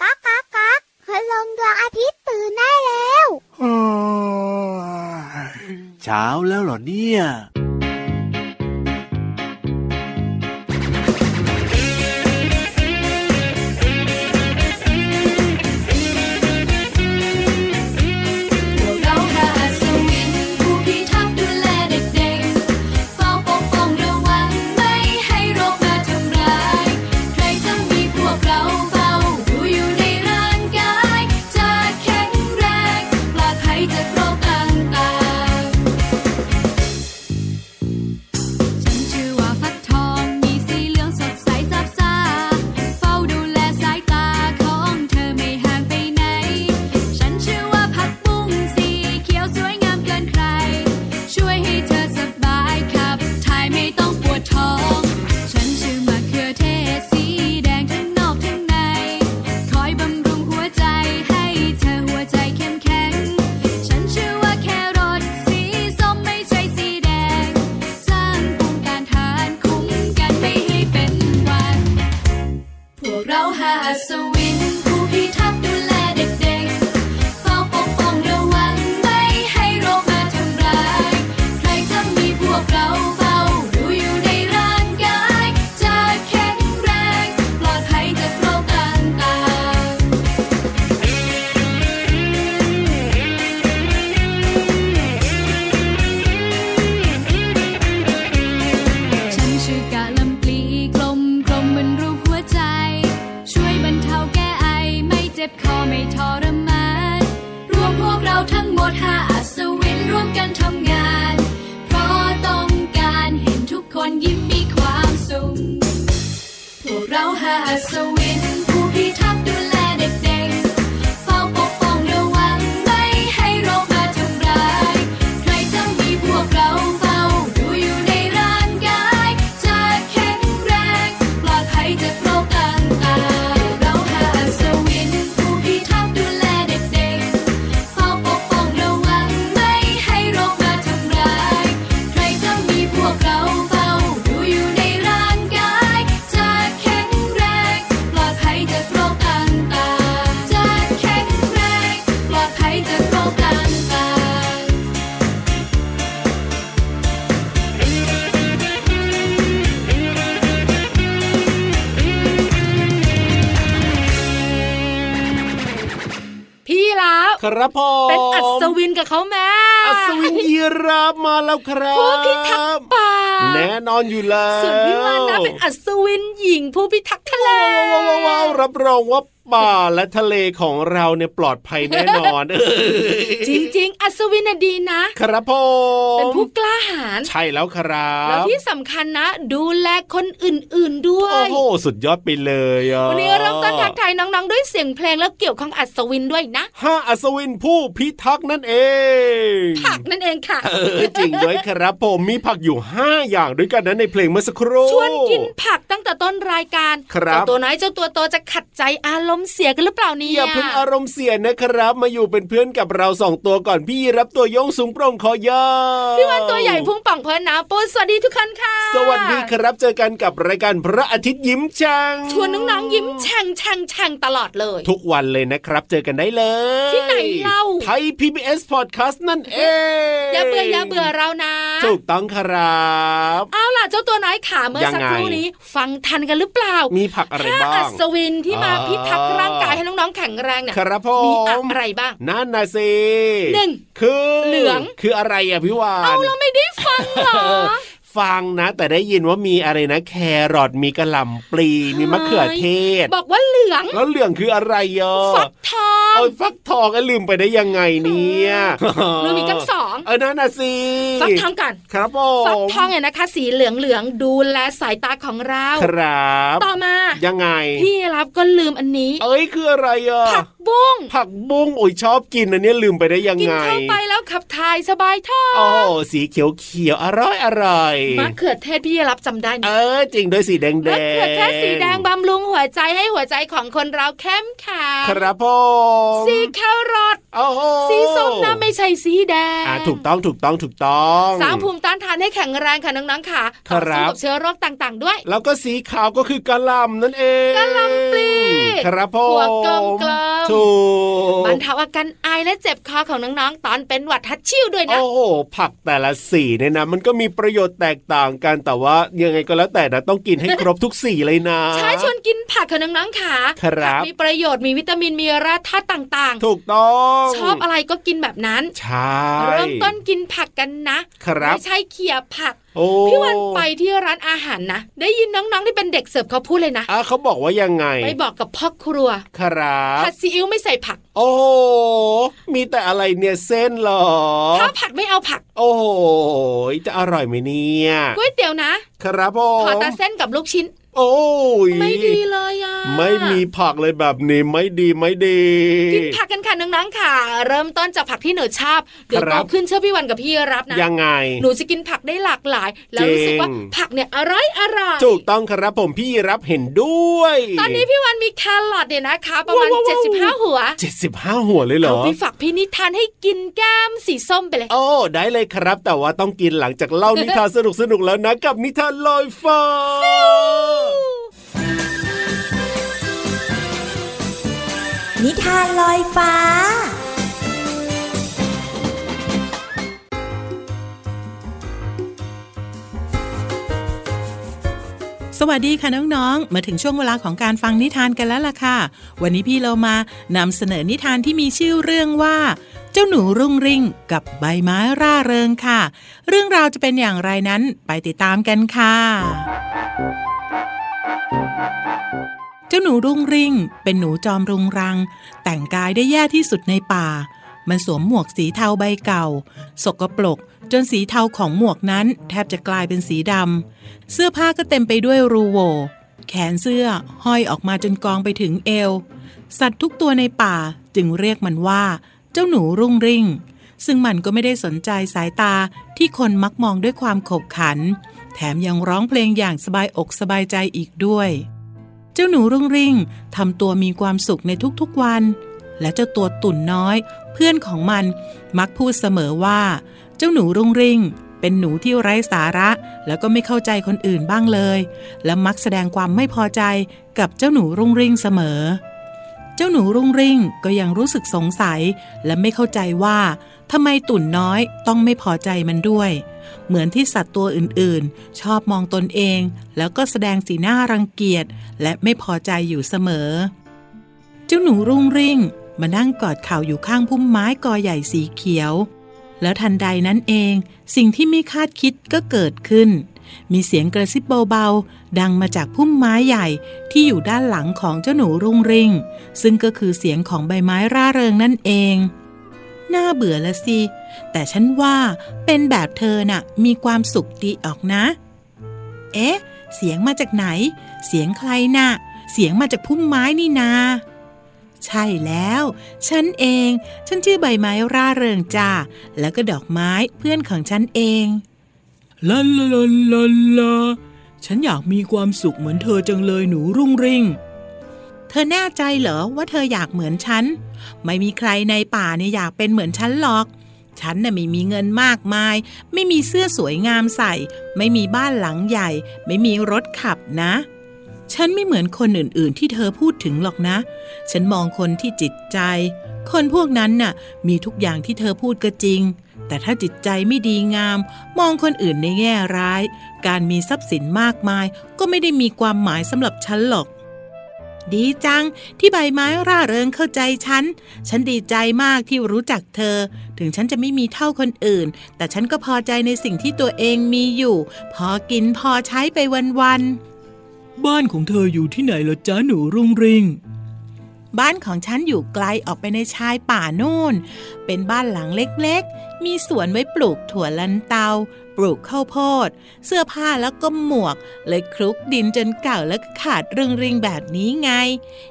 ก๊ากก๊ากก๊ากคืลงดวงอาทิตย์ตื่นได้แล้วเช้าแล้วเหรอเนี่ย จ็บคอไม่ทรมาน รวมพวกเราทั้งหมดห้าอัศวินร่วมกันทำงาน เพราะต้องการเห็นทุกคนยิ้มมีความสุข พวกเราห้าอัศวิน บผมเป็นอัศวินกับเขาแม่อัศวินยีราฟมาแล้วครับผู้พิทักษ์ป่าแน่นอนอยู่แล้วส่วนพี่วานนะเป็นอัศวินหญิงผู้พิทักษ์ทะเลว้าวรับรองว่าป่าและทะเลของเราเนี่ยปลอดภัยแน่นอน จริงๆ อัศวินดีนะ ครับผมเป็นผู้กล้าหาญใช่แล้วครับแล้วที่สำคัญนะ ดูแลคนอื่นๆด้วย โอ้โห สุดยอดไปเลยวันนี้เริ่มต้นทักทายน้องๆ ด้วยเสียงเพลงแล้วเกี่ยวข้องอัศวินด้วยนะห้าอัศวินผู้พิทักษ์นั่นเองผักนั่นเองค่ะเออจริงด้วยครับผมมีผักอยู่ 5 อย่างด้วยกันนะในเพลงเมื่อสักครู่ชวนกินผักตั้งแต่ต้นรายการครับตัวน้อยเจ้าตัวโตจะขัดใจอารมณ์เสียกันหรือเปล่านี่อย่าเพิ่งอารมณ์เสียนะครับ มาอยู่เป็นเพื่อนกับเราสองตัวก่อนพี่รับตัวโยงสูงโปร่งคอยาวพี่วันตัวใหญ่พุ่งป่องเพลินนะปูสวัสดีทุกคนค่ะ สวัสดีครับเจอกันกับรายการพระอาทิตย์ยิ้มช่างชวนน้องๆยิ้มแฉ่งแฉ่งแฉ่งตลอดเลย ทุกวันเลยนะครับ เจอกันได้เลย ที่ไหนเล่าไทย PBS Podcast นั่นเองอย่าเบื่ออย่าเบื่อเรานะถูกต้องครับเอาล่ะเจ้าตัวน้อยขาเมื่อสักครู่นี้ ฟังทันกันหรือเปล่า มีผักอะไรบ้างอัศวินที่มาพิทักษ์ร่างกายให้น้องๆแข็งแรงเนี่ยครับผมมีอะไรบ้าง นั่นนะสิหนึ่งคือเหลืองคืออะไรอะพี่วานเอาเราไม่ได้ฟังหรอ ฟังนะ แต่ได้ยินว่ามีอะไรนะ แครอทมีกระหล่ำปลีมีมะเขือเทศ บอกว่าเหลือง แล้วเหลืองคืออะไรยอฟักทองเออฟักทองก็ลืมไปได้ยังไงเนี่ยลืมอีกทั้งสองเออนั่นน่ะสิฟักทองกันครับผมฟักทองเนี่ยนะคะ สีเหลืองเหลืองดูแลสายตาของเรา ครับ ต่อมายังไง พี่รับก็ลืมอันนี้ เอ้ยคืออะไรอะผัก บุ้ง ผักบุ้งโอ้ยชอบกินอันนี้ลืมไปได้ยังไง กินเข้าไปแล้วขับถ่ายสบายท้องโอ้สีเขียวเขียวอร่อยอร่อยมะเขือเทศพี่รับจำได้นะเออจริงด้วยสีแดงแดงมะเขือเทศสีแดงบำรุงหัวใจให้หัวใจของคนเราเข้มแข็งครับผมมสีแครอทโอ้โห สีส้มนะไม่ใช่สีแดงอ่าถูกต้องถูกต้องถูกต้องสร้างภูมิต้านทานให้แข็งแรงค่ะน้องๆค่ะครัต่บอสู้กับเชื้อโรคต่างๆ ด้วย แล้วก็สีขาวก็คือกะหล่ำนั่นเองกะหล่ำปลีครับผมหัวกลมๆถูกบรรเทาอาการไอและเจ็บคอของน้องๆ ตอนเป็นหวัดทัดชิ่วด้วยนะ โอ้โหผักแต่ละสีเนี่ยนะมันก็มีประโยชน์แตกต่างกันแต่ว่ายังไงก็แล้วแต่นะต้องกินให้ครบทุกสีเลยนะใช้ชวนกินผักค่ะน้องๆค่ะครับผักมีประโยชน์มีวิตามินมีแร่ธาตุต่างถูกต้องๆชอบอะไรก็กินแบบนั้นใช่เริ่มต้นกินผักกันนะครับไม่ใช่เขี่ยผักโอ้พี่วันไปที่ร้านอาหารนะ ได้ยินน้องๆที่เป็นเด็กเสิร์ฟเขาพูดเลยนะอะเขาบอกว่ายังไง ไปบอกกับพ่อครัว ครับผัดซีอิ๊วไม่ใส่ผัก โอ้โหมีแต่อะไรเนี่ยเส้นเหรอ ถ้าผัดไม่เอาผัก โอ้โหจะอร่อยไหมเนี่ยก๋วยเตี๋ยวนะ ครับผมขอแต่เส้นกับลูกชิ้น โอ้ยไม่ดีเลยอะไม่มีผักเลยแบบนี้ไม่ดีไม่ดีกินผักกันค่ะน้องๆค่ะ เริ่มต้นจากผักที่หนูชอบเดี๋ยวคโตรับขึ้นเชื่อพี่วันกับพี่รับนะยังไง หนูจะกินผักได้หลากหลาย แล้วรู้สึกว่าจริงผักเนี่ยอร่อยอร่อยถูกต้องครับผมพี่รับเห็นด้วย ตอนนี้พี่วันมีแครอทเนี่ยนะคะ ประมาณว้าว75 หัวเจ็ดสิบห้าหัวเลยเหรเอาอไปฝากพี่นิทานให้กินแก้มสีส้มไปเลย โอ้ได้เลยครับ แต่ว่าต้องกินหลังจากเล่านิทานสนุกสนุกๆแล้วนะกับนิทานลอยฟ้านิทานลอยฟ้า สวัสดีค่ะน้องๆ มาถึงช่วงเวลาของการฟังนิทานกันแล้วล่ะค่ะ วันนี้พี่เรามานำเสนอนิทานที่มีชื่อเรื่องว่าเจ้าหนูรุ่งริ่งกับใบไม้ร่าเริงค่ะ เรื่องราวจะเป็นอย่างไรนั้นไปติดตามกันค่ะ เจ้าหนูรุ่งริ่ง เป็นหนูจอมรุงรัง แต่งกายได้แย่ที่สุดในป่า มันสวมหมวกสีเทาใบเก่า สกปรกจนสีเทาของหมวกนั้นแทบจะกลายเป็นสีดำ เสื้อผ้าก็เต็มไปด้วยรูโว แขนเสื้อห้อยออกมาจนกองไปถึงเอว สัตว์ทุกตัวในป่าจึงเรียกมันว่า เจ้าหนูรุ่งริ่ง ซึ่งมันก็ไม่ได้สนใจสายตาที่คนมักมองด้วยความขบขัน แถมยังร้องเพลงอย่างสบายอกสบายใจอีกด้วย เจ้าหนูรุ่งริ่งทำตัวมีความสุขในทุกๆวัน และเจ้าตัวตุ่นน้อย เพื่อนของมันมักพูดเสมอว่า เจ้าหนูรุ่งริ่ง เป็นหนูที่ไร้สาระ แล้วก็ไม่เข้าใจคนอื่นบ้างเลย และมักแสดงความไม่พอใจกับเจ้าหนูรุ่งริ่งเสมอ เจ้าหนูรุ่งริ่งก็ยังรู้สึกสงสัย และไม่เข้าใจว่า ทำไมตุ่นน้อยต้องไม่พอใจมันด้วย เหมือนที่สัตว์ตัวอื่นๆ ชอบมองตนเอง แล้วก็แสดงสีหน้ารังเกียจและไม่พอใจอยู่เสมอ เจ้าหนูรุ่งริ่ง มานั่งกอดเข่าอยู่ข้างพุ่มไม้กอใหญ่สีเขียว แล้วทันใดนั้นเอง สิ่งที่ไม่คาดคิดก็เกิดขึ้น มีเสียงกระซิบเบาๆ ดังมาจากพุ่มไม้ใหญ่ที่อยู่ด้านหลังของเจ้าหนูรุ่งริ่ง ซึ่งก็คือเสียงของใบไม้ร่าเริงนั่นเอง น่าเบื่อละสิ แต่ฉันว่าเป็นแบบเธอน่ะ มีความสุขดีออกนะ เอ๊ะ เสียงมาจากไหน เสียงใครน่ะ เสียงมาจากพุ่มไม้นี่นา ใช่แล้ว ฉันเอง ฉันชื่อใบไม้ร่าเริงจ้า แล้วก็ดอกไม้เพื่อนของฉันเองลาลาลาลาลาฉันอยากมีความสุขเหมือนเธอจังเลยหนูรุ่งริ่ง เธอแน่ใจเหรอว่าเธออยากเหมือนฉัน ไม่มีใครในป่าเนี่ยอยากเป็นเหมือนฉันหรอก ฉันน่ะไม่มีเงินมากมาย ไม่มีเสื้อสวยงามใส่ ไม่มีบ้านหลังใหญ่ ไม่มีรถขับนะ ฉันไม่เหมือนคนอื่น ๆ ที่เธอพูดถึงหรอกนะ ฉันมองคนที่จิตใจ คนพวกนั้นน่ะ มีทุกอย่างที่เธอพูดก็จริง แต่ถ้าจิตใจไม่ดีงาม มองคนอื่นในแง่ร้าย การมีทรัพย์สินมากมาย ก็ไม่ได้มีความหมายสำหรับฉันหรอก ดีจังที่ใบไม้ร่าเริงเข้าใจฉัน ฉันดีใจมากที่รู้จักเธอ ถึงฉันจะไม่มีเท่าคนอื่น แต่ฉันก็พอใจในสิ่งที่ตัวเองมีอยู่ พอกินพอใช้ไปวันๆ บ้านของเธออยู่ที่ไหนล่ะจ๊ะหนูรุ่งริง บ้านของฉันอยู่ไกลออกไปในชายป่าโน่น เป็นบ้านหลังเล็กๆ มีสวนไว้ปลูกถั่วลันเตา ปลูกข้าวโพด เสื้อผ้าแล้วก็หมวก เลยคลุกดินจนเก่าแล้วก็ขาดรึงริงแบบนี้ไง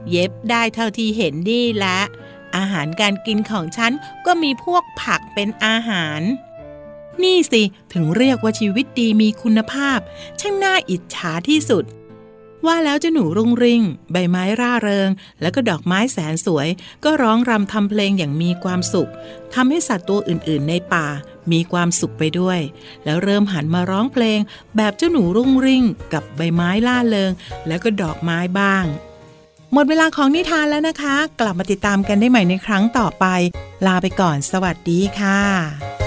เย็บได้เท่าที่เห็นนี่ละ อาหารการกินของฉันก็มีพวกผักเป็นอาหาร นี่สิถึงเรียกว่าชีวิตดีมีคุณภาพ ช่างน่าอิจฉาที่สุดว่าแล้วเจ้าหนูรุงริง ใบไม้ร่าเริง แล้วก็ดอกไม้แสนสวย ก็ร้องรำทำเพลงอย่างมีความสุขทำให้สัตว์ตัวอื่นๆ ในป่า มีความสุขไปด้วย แล้วเริ่มหันมาร้องเพลง แบบเจ้าหนูรุ่งริ่ง กับใบไม้ล่าเริง แล้วก็ดอกไม้บ้าง หมดเวลาของนิทานแล้วนะคะ กลับมาติดตามกันได้ใหม่ในครั้งต่อไป ลาไปก่อนสวัสดีค่ะ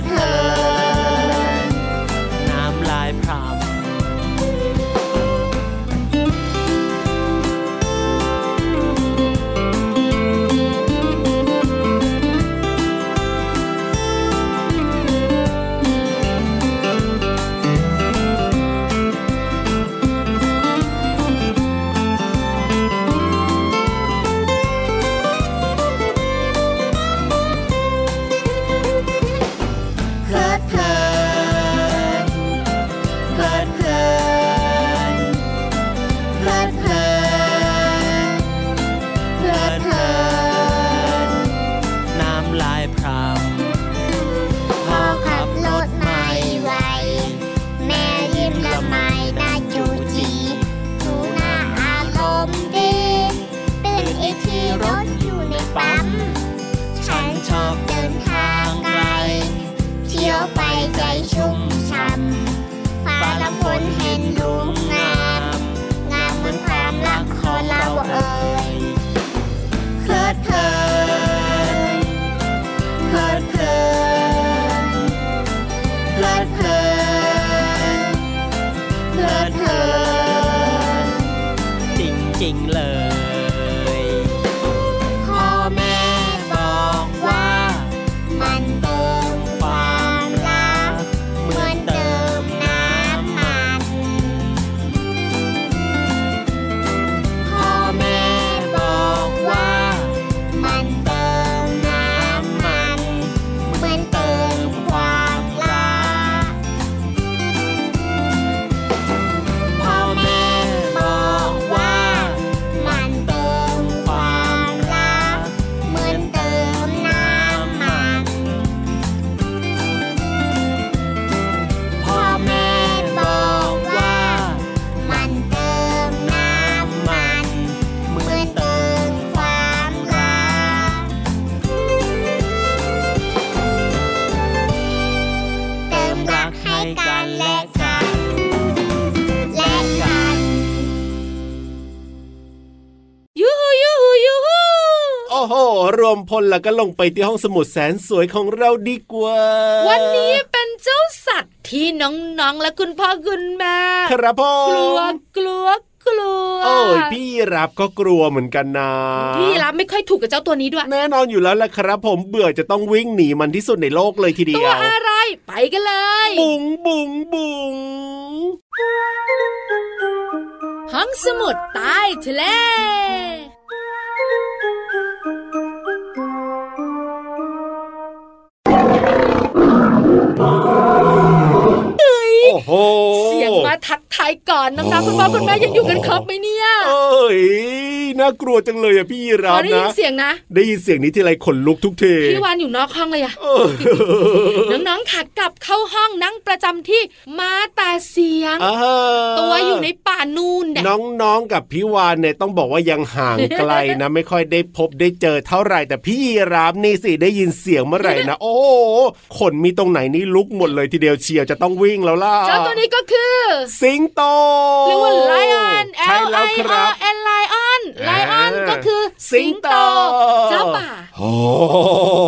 blood. ำพลแล้วก็ลงไปที่ห้องสมุดแสนสวยของเราดีกว่า วันนี้เป็นเจ้าสัตว์ที่น้องๆและคุณพ่อคุณแม่ครับพ่อกลัวกลัวกลัวโอ้ยพี่รับก็กลัวเหมือนกันนะ พี่รับไม่ค่อยถูกกับเจ้าตัวนี้ด้วย แน่นอนอยู่แล้วแหละครับ ผมเบื่อจะต้องวิ่งหนีมันที่สุดในโลกเลยทีเดียว ตัวอะไร ไปกันเลย บุงบุงบุงห้องสมุดใต้ทะเล ยงมาทักทายก่อนน้องๆคุณพ่อคุณแม่ยังอยู่กันครบไหมเนี่ยเอ้ย น่ากลัวจังเลยอะพี่ยีพราอฟได้ยินะนเสียงนะ ได้ยินเสียงนี้ทีไรขนลุกทุกทีพี่วานอยู่นอกห้องเลยอะเออน้องๆขัดกลับเข้าห้องนั่งประจำที่มาแต่เสียงอ่าตัวอยู่ในป่านูนเนี่ยน้องๆกับพี่วานเนี่ยต้องบอกว่ายังห่างไกลนะ ไม่ค่อยได้พบได้เจอเท่าไหร่แต่พี่ยีราฟนี่สิได้ยินเสียงเมื่อไหร่นะโอ้โหขนมีตรงไหนนี่ลุกหมดเลยทีเดียวเชียวจะต้องวิ่งแล้วล่ะเจ้าตัวนี้ก็คือ สิงโตหรือว่าไลออนใช่ L แล้ว I ค O รับ N ไลออน ไลออนอ่าก็คือสิงโตเจ้าป่าโอ้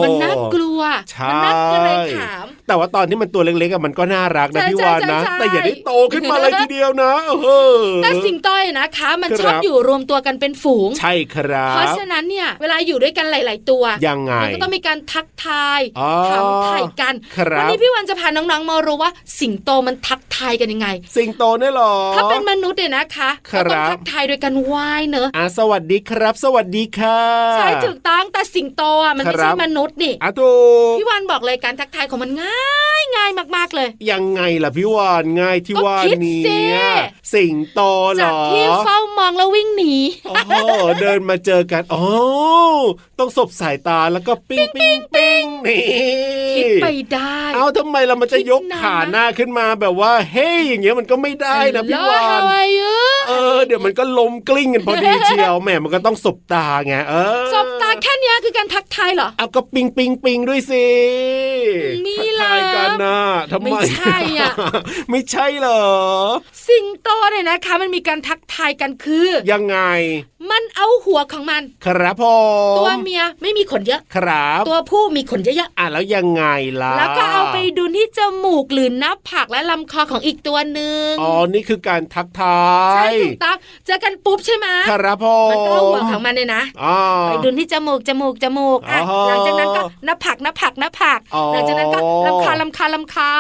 มันน่ากลัวใช่มัน่าเกรงขาม แต่ว่าตอนที่มันตัวเล็กๆอะมันก็น่ารักนะใช่พี่วานนะใช่ใช่แต่อย่าได้โตขึ้นมาเลยทีเดียวนะเออแต่สิงโตเนี่ยนะคะ มันครับชอบอยู่รวมตัวกันเป็นฝูง ใช่ครัเพราะบฉะนั้นเนี่ยเวลาอยู่ด้วยกันหลาย ๆ ตัวยังไงมันก็ต้องมีการทักทายอ๋อถามถ่ายกันครับวันี้พี่วันจะพาน้องๆมารู้ว่าสิงโตมันทักทายกันยังไง สิงโตเนี่ยเหรอถ้าเป็นมนุษย์เนี่ยนะคะครัก็บต้องทักทายโดยการไหว้เนอะอะสวัสดีครับ สวัสดีค่ะใช่ถูกต้องแต่สิงโตอะมันไม่ครัใช่บมนุษย์นี่อะถูกพี่วันบอกเลยการทักทายของมันง่ายง่ายมาก ๆ เลย ยังไงล่ะพี่วานง่ายที่ก็ว่าคิดนี้สิสิงโตเหรจากอที่เฝ้ามองแล้ววิ่งหนีโอ้โหเดินมาเจอกันอ๋อต้องสบสายตาแล้วก็ปิ้งปิ้งปิ้งนี่คิดไปได้ เอาทำไมเรามันจะยกคิดนานขาหน้าขึ้นมาแบบว่า เฮ้ยอย่างเงี้ยมันก็ไม่ได้นะพี่วาน Hello, how are you เออเดี๋ยวมันก็ล้มกลิ้งกันพอดีเชียวแหมมันก็ต้องสบตาไงเออสบตาแค่เนี้ยคือการทักทายเหรอเอาก็ปิงปิงปิงด้วยสิมีทักทายกันนะทำไมไม่ใช่อะไม่ใช่เหรอ สิงโตเนี่ยนะคะ มันมีการทักทายกันคือ ยังไง มันเอาหัวของมัน ครับผมตัวเมียไม่มีขนเยอะ ครับ ตัวผู้มีขนเยอะอะแล้วยังไงล่ะๆแล้วก็เอาไปดูที่จมูกหรือหน้าผากและลำคอของอีกตัวหนึ่งอ๋อนี่คือการทักทาใช่ยถูกต้องเจอกันปุ๊บใช่ไหมครับผมันก็เอาหัวมของมันเนี่ยนะอ๋อไปดูที่จมูกจมูกจมูกอะอ๋อหลังจากนั้นก็หน้าผากหน้าผากหน้าผากอ๋อหลังจากนั้นก็ลำคาลำคาลำคา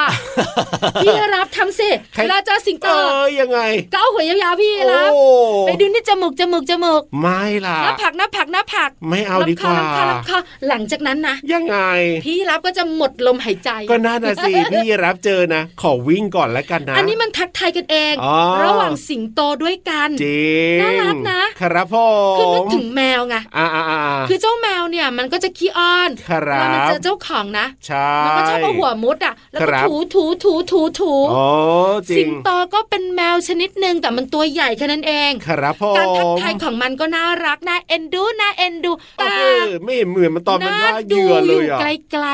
พี่รับทำสิใครเวลาเจอสิงโตเอ้ยยังไงก็เอาหัวยาวๆพี่รับโอ้ไป ดูที่จมูกจมูกจมูกไม่ล่ะหน้าผากหน้าผากหน้าผากไม่เอาดีกว่าลำคาลำคาลำคาหลังจากนั้นนะยังไง พี่รับก็จะหมดลมหายใจ ก็น่าน่ะสิพี่รับเจอนะ ขอวิ่งก่อนแล้วกันนะ อันนี้มันทักทายกันเองอ๋อระหว่างสิงโตด้วยกันจริงน่ารักนะ ครับผคือนึกมถึงแมวไงอ่าอ่าอ่าคือเจ้าแมวเนี่ยมันก็จะขี้อ้อนครัเวลามันบเจอเจ้าของนะใช่มันก็ชอบเอาหัวมุดอะแล้วคก็รับถูถูถูถูถูโอ้จริสิงงโตก็เป็นแมวชนิดหนึ่งแต่มันตัวใหญ่แค่นั้นเองครับผมการทักทายของมันก็น่ารักน่าเอ็นดูน่าเอ็นดูเอแต่อไม่เห็นเหมือนมันตอนมันน่าล่าเหดูยื่ออเลยยู่อะไกล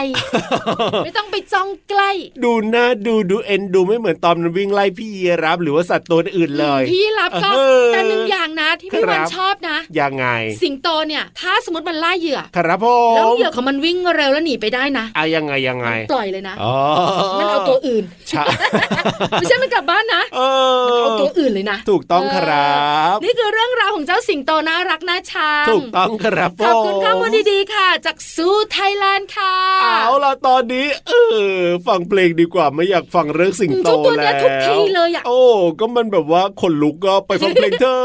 ๆไม่ต้องไปจ้องใกล้ ดูหน้าดูดูเอ็นดูไม่เหมือนตอนมันวิ่งไล่พี่ยีรับ หรือว่าสัตว์ตัวอื่นเลยพี่รับก็เออแต่หนึ่งอย่างนะที่พี่ครับวันชอบนะยังไง สิงโตเนี่ยถ้าสมมติมันล่าเหยื่อครับผแล้วมเหยื่อของมันวิ่งเร็วแล้วหนีไปได้นะอะยังไงยังไงปล่อยเลยนะอ๋อมันเอาตัวอื่นใช่ไม่ใช่มันกลับบ้านนะเอมันอเอาตัวอื่นเลยนะถูกต้องครับนี่คือเรื่องราวของเจ้าสิงโตน่ารักน่าชังถูกต้องครับผมขอบคุณข้อมูลดีๆค่ะ จากซูไทยแลนด์ค่ะเอาล่ะตอนนี้ เออฟังเพลงดีกว่าไม่อยากฟังเรื่องสิงโตเจ้าตัวเนี้แล้ยวทุกทีเลยอะโอ้ก็มันแบบว่าขนลุกก็ไปฟังเพลงเธอ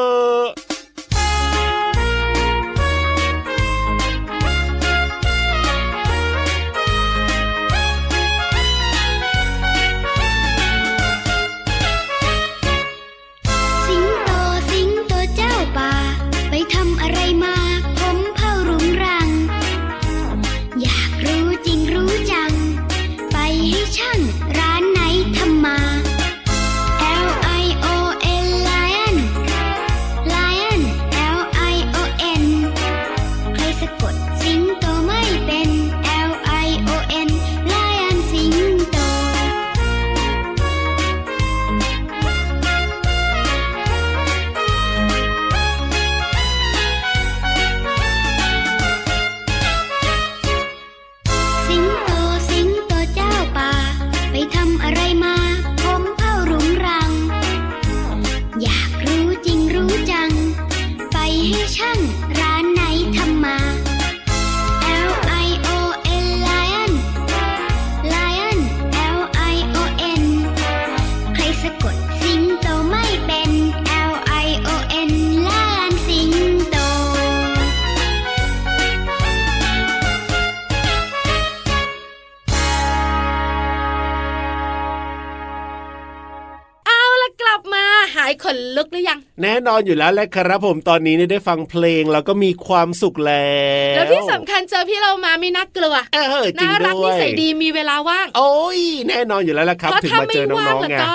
าหายขนลุกหรือยัง แน่นอนอยู่แล้วแหละครับผมตอนนี้เนี่ยได้ฟังเพลงแล้วก็มีความสุขแล้ว แล้วที่สำคัญเจอพี่เรามาไม่น่ากลัวเออจริงน่ารักด้นิวยสัยดีมีเวลาว่าง โอ้ยแน่นอนอยู่แล้วละครับก็ถึงถ้ามาไม่เจอน้ว่างองแล้วๆไงก็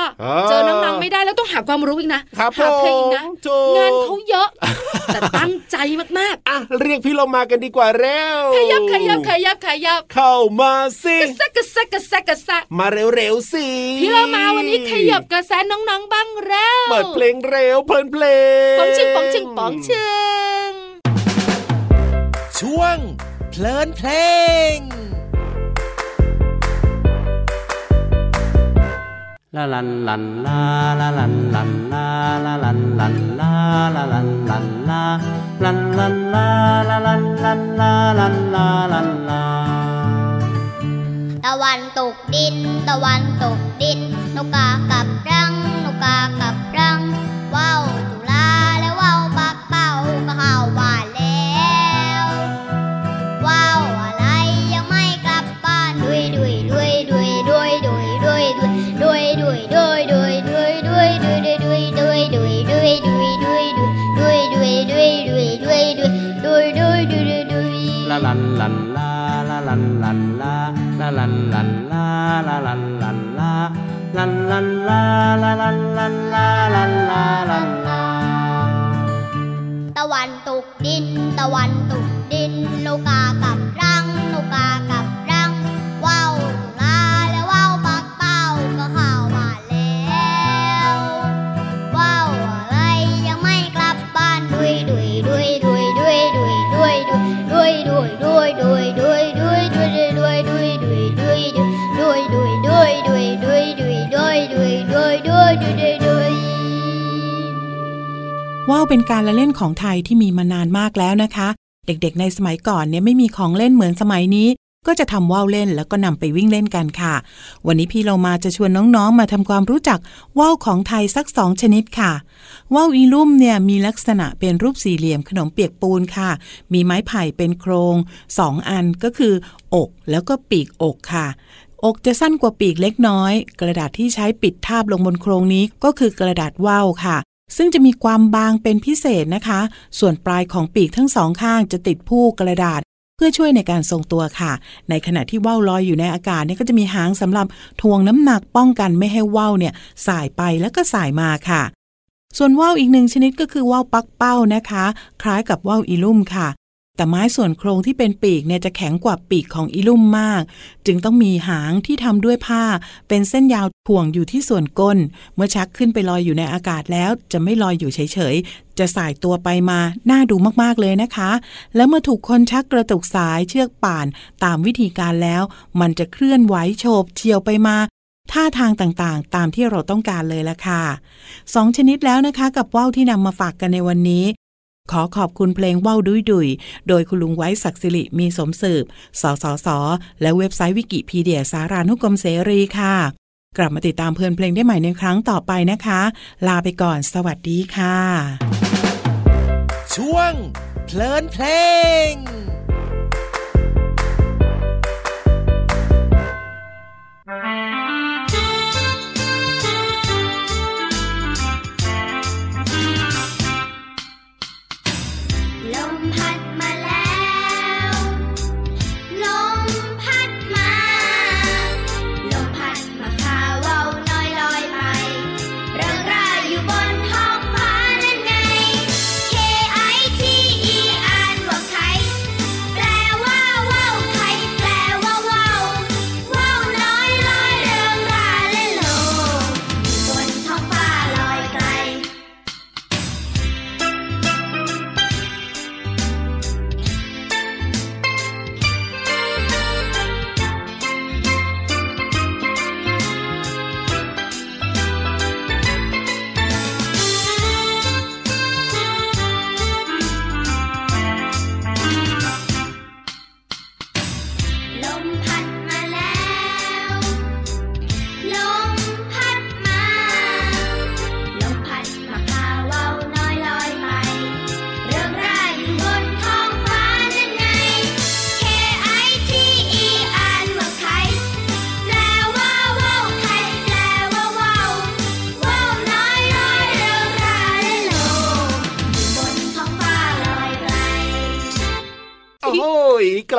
เจอน้องๆไม่ได้แล้วต้องหาความรู้อีกนะครับหาเพลงอีกนะผมถูกงานเขาเยอะแต่ตั้งใจมากอะเรียกพี่เรามากันดีกว่าเร็วๆขยับขยับขยับขยับเข้ามาสิกระแซะกระแซะกระแซะกระแซะมาเร็วๆสิพี่เรามาวันนี้ขยับกระแสน้องๆบ้างแล้วเปิดเพลงเร็วเพลินเพลงป๋องชิงป๋องชิงป๋องชิงช่วงเพลินเพลงลาลันลันลาลาลันลันลาลาลันลันลาลาลันลันลาลันลันลาลาลันลันลาลันลาลันลาตะวันตกดิน ตะวันตกดินนกกา ลันลันลาลาลันลันลาลันลาลันลาตะวันตกดินตะวัน ว่าวเป็นการละเล่นของไทยที่มีมานานมากแล้วนะคะ เด็กๆ ในสมัยก่อนเนี่ยไม่มีของเล่นเหมือนสมัยนี้ ก็จะทำว่าวเล่นแล้วก็นำไปวิ่งเล่นกันค่ะ วันนี้พี่เรามาจะชวนน้องๆ มาทำความรู้จักว่าวของไทยสักสองชนิดค่ะว่าวอีลุ่มเนี่ยมีลักษณะเป็นรูปสี่เหลี่ยมขนมเปียกปูนค่ะ มีไม้ไผ่เป็นโครงสองอันก็คือ อกแล้วก็ปีกอกค่ะอกจะสั้นกว่าปีกเล็กน้อย กระดาษที่ใช้ปิดทาบลงบนโครงนี้ก็คือกระดาษว่าวค่ะ ซึ่งจะมีความบางเป็นพิเศษนะคะ ส่วนปลายของปีกทั้งสองข้างจะติดผู้กระดาษ เพื่อช่วยในการทรงตัวค่ะ ในขณะที่ว่าวลอยอยู่ในอากาศเนี่ยก็จะมีหางสำหรับทวงน้ำหนักป้องกันไม่ให้ว่าวเนี่ยสายไปแล้วก็สายมาค่ะ ส่วนว่าวอีกหนึ่งชนิดก็คือว่าวปักเป้านะคะ คล้ายกับว่าวอีลุ่มค่ะ แต่ไม้ส่วนโครงที่เป็นปีกเนี่ยจะแข็งกว่าปีกของอีลุ่มมาก จึงต้องมีหางที่ทำด้วยผ้า เป็นเส้นยาวถ่วงอยู่ที่ส่วนก้น เมื่อชักขึ้นไปลอยอยู่ในอากาศแล้ว จะไม่ลอยอยู่เฉยๆ จะสายตัวไปมา น่าดูมากๆเลยนะคะ แล้วเมื่อถูกคนชักกระตุกสายเชือกป่านตามวิธีการแล้ว มันจะเคลื่อนไหวโฉบเฉียวไปมาท่าทางต่างๆ ตามที่เราต้องการเลยละค่ะสองชนิดแล้วนะคะ กับว่าวที่นำมาฝากกันในวันนี้ ขอขอบคุณเพลงว่าวดุยดุยโดยคุณลุงไว้ศักดิ์สิริมีสมสืบ สสส และเว็บไซต์วิกิพีเดียสารานุกรมเสรีค่ะ กลับมาติดตามเพลินเพลงได้ใหม่ในครั้งต่อไปนะคะ ลาไปก่อน สวัสดีค่ะ ช่วงเพลินเพลง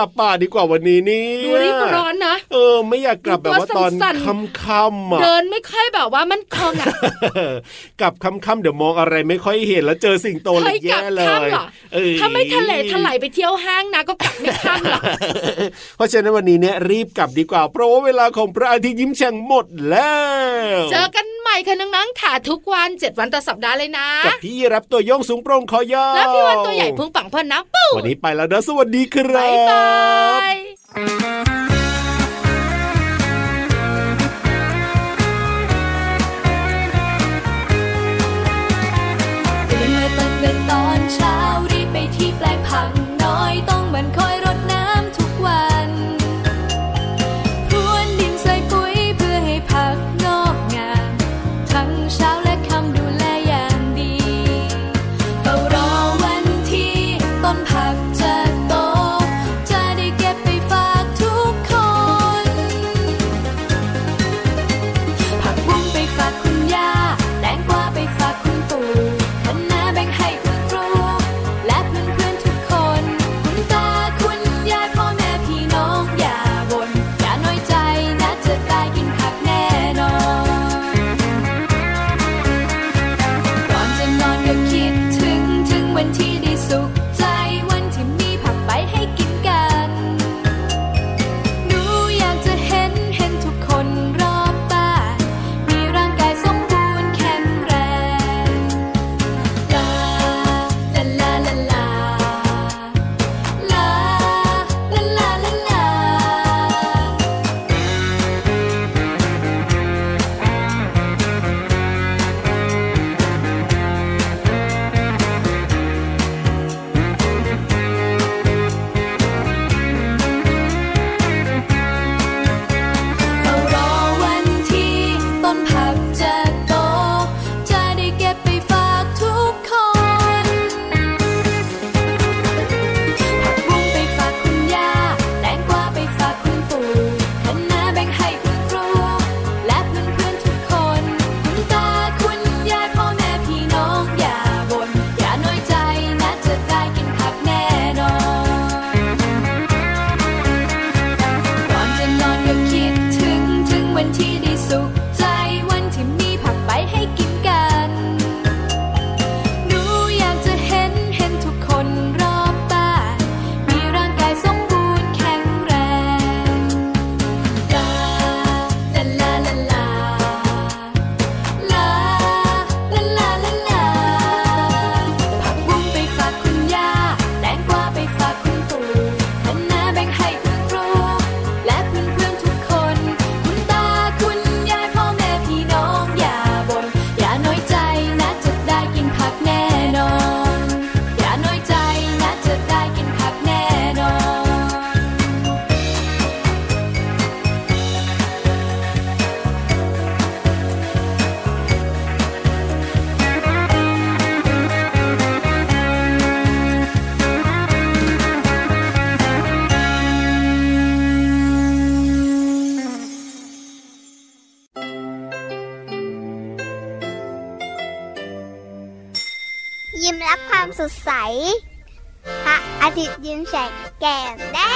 ลับป่าดีกว่าวันนี้นี่ดูรีบร้อนนะเออ ไม่อยากกลับแบบว่าตอนค่ำๆเดินไม่ค่อยแบบว่ามันคงอะกลับค่ำๆเดี๋ยวมองอะไรไม่ค่อยเห็นแล้วเจอสิ่งโตเลยแย่เลยถ้าไม่ทะเลทลายไปเที่ยวห้างนะก็กลับไม่ค่ำหรอกเพราะฉะนั้นวันนี้เนี่ยรีบกลับดีกว่า เพราะว่าเวลาของพระอาทิตย์ยิ้มแฉ่งหมดแล้ว เจอกัน ม่ค่ะน้องๆค่ะทุกวัน 7 วันต่อสัปดาห์เลยนะกับพี่รับตัวโยงสูงโปร่งคอยาวแล้วพี่วันตัวใหญ่พุงปังพ่นนะปุ๊วันนี้ไปแล้วนะสวัสดีครับบ๊ายบาย Get.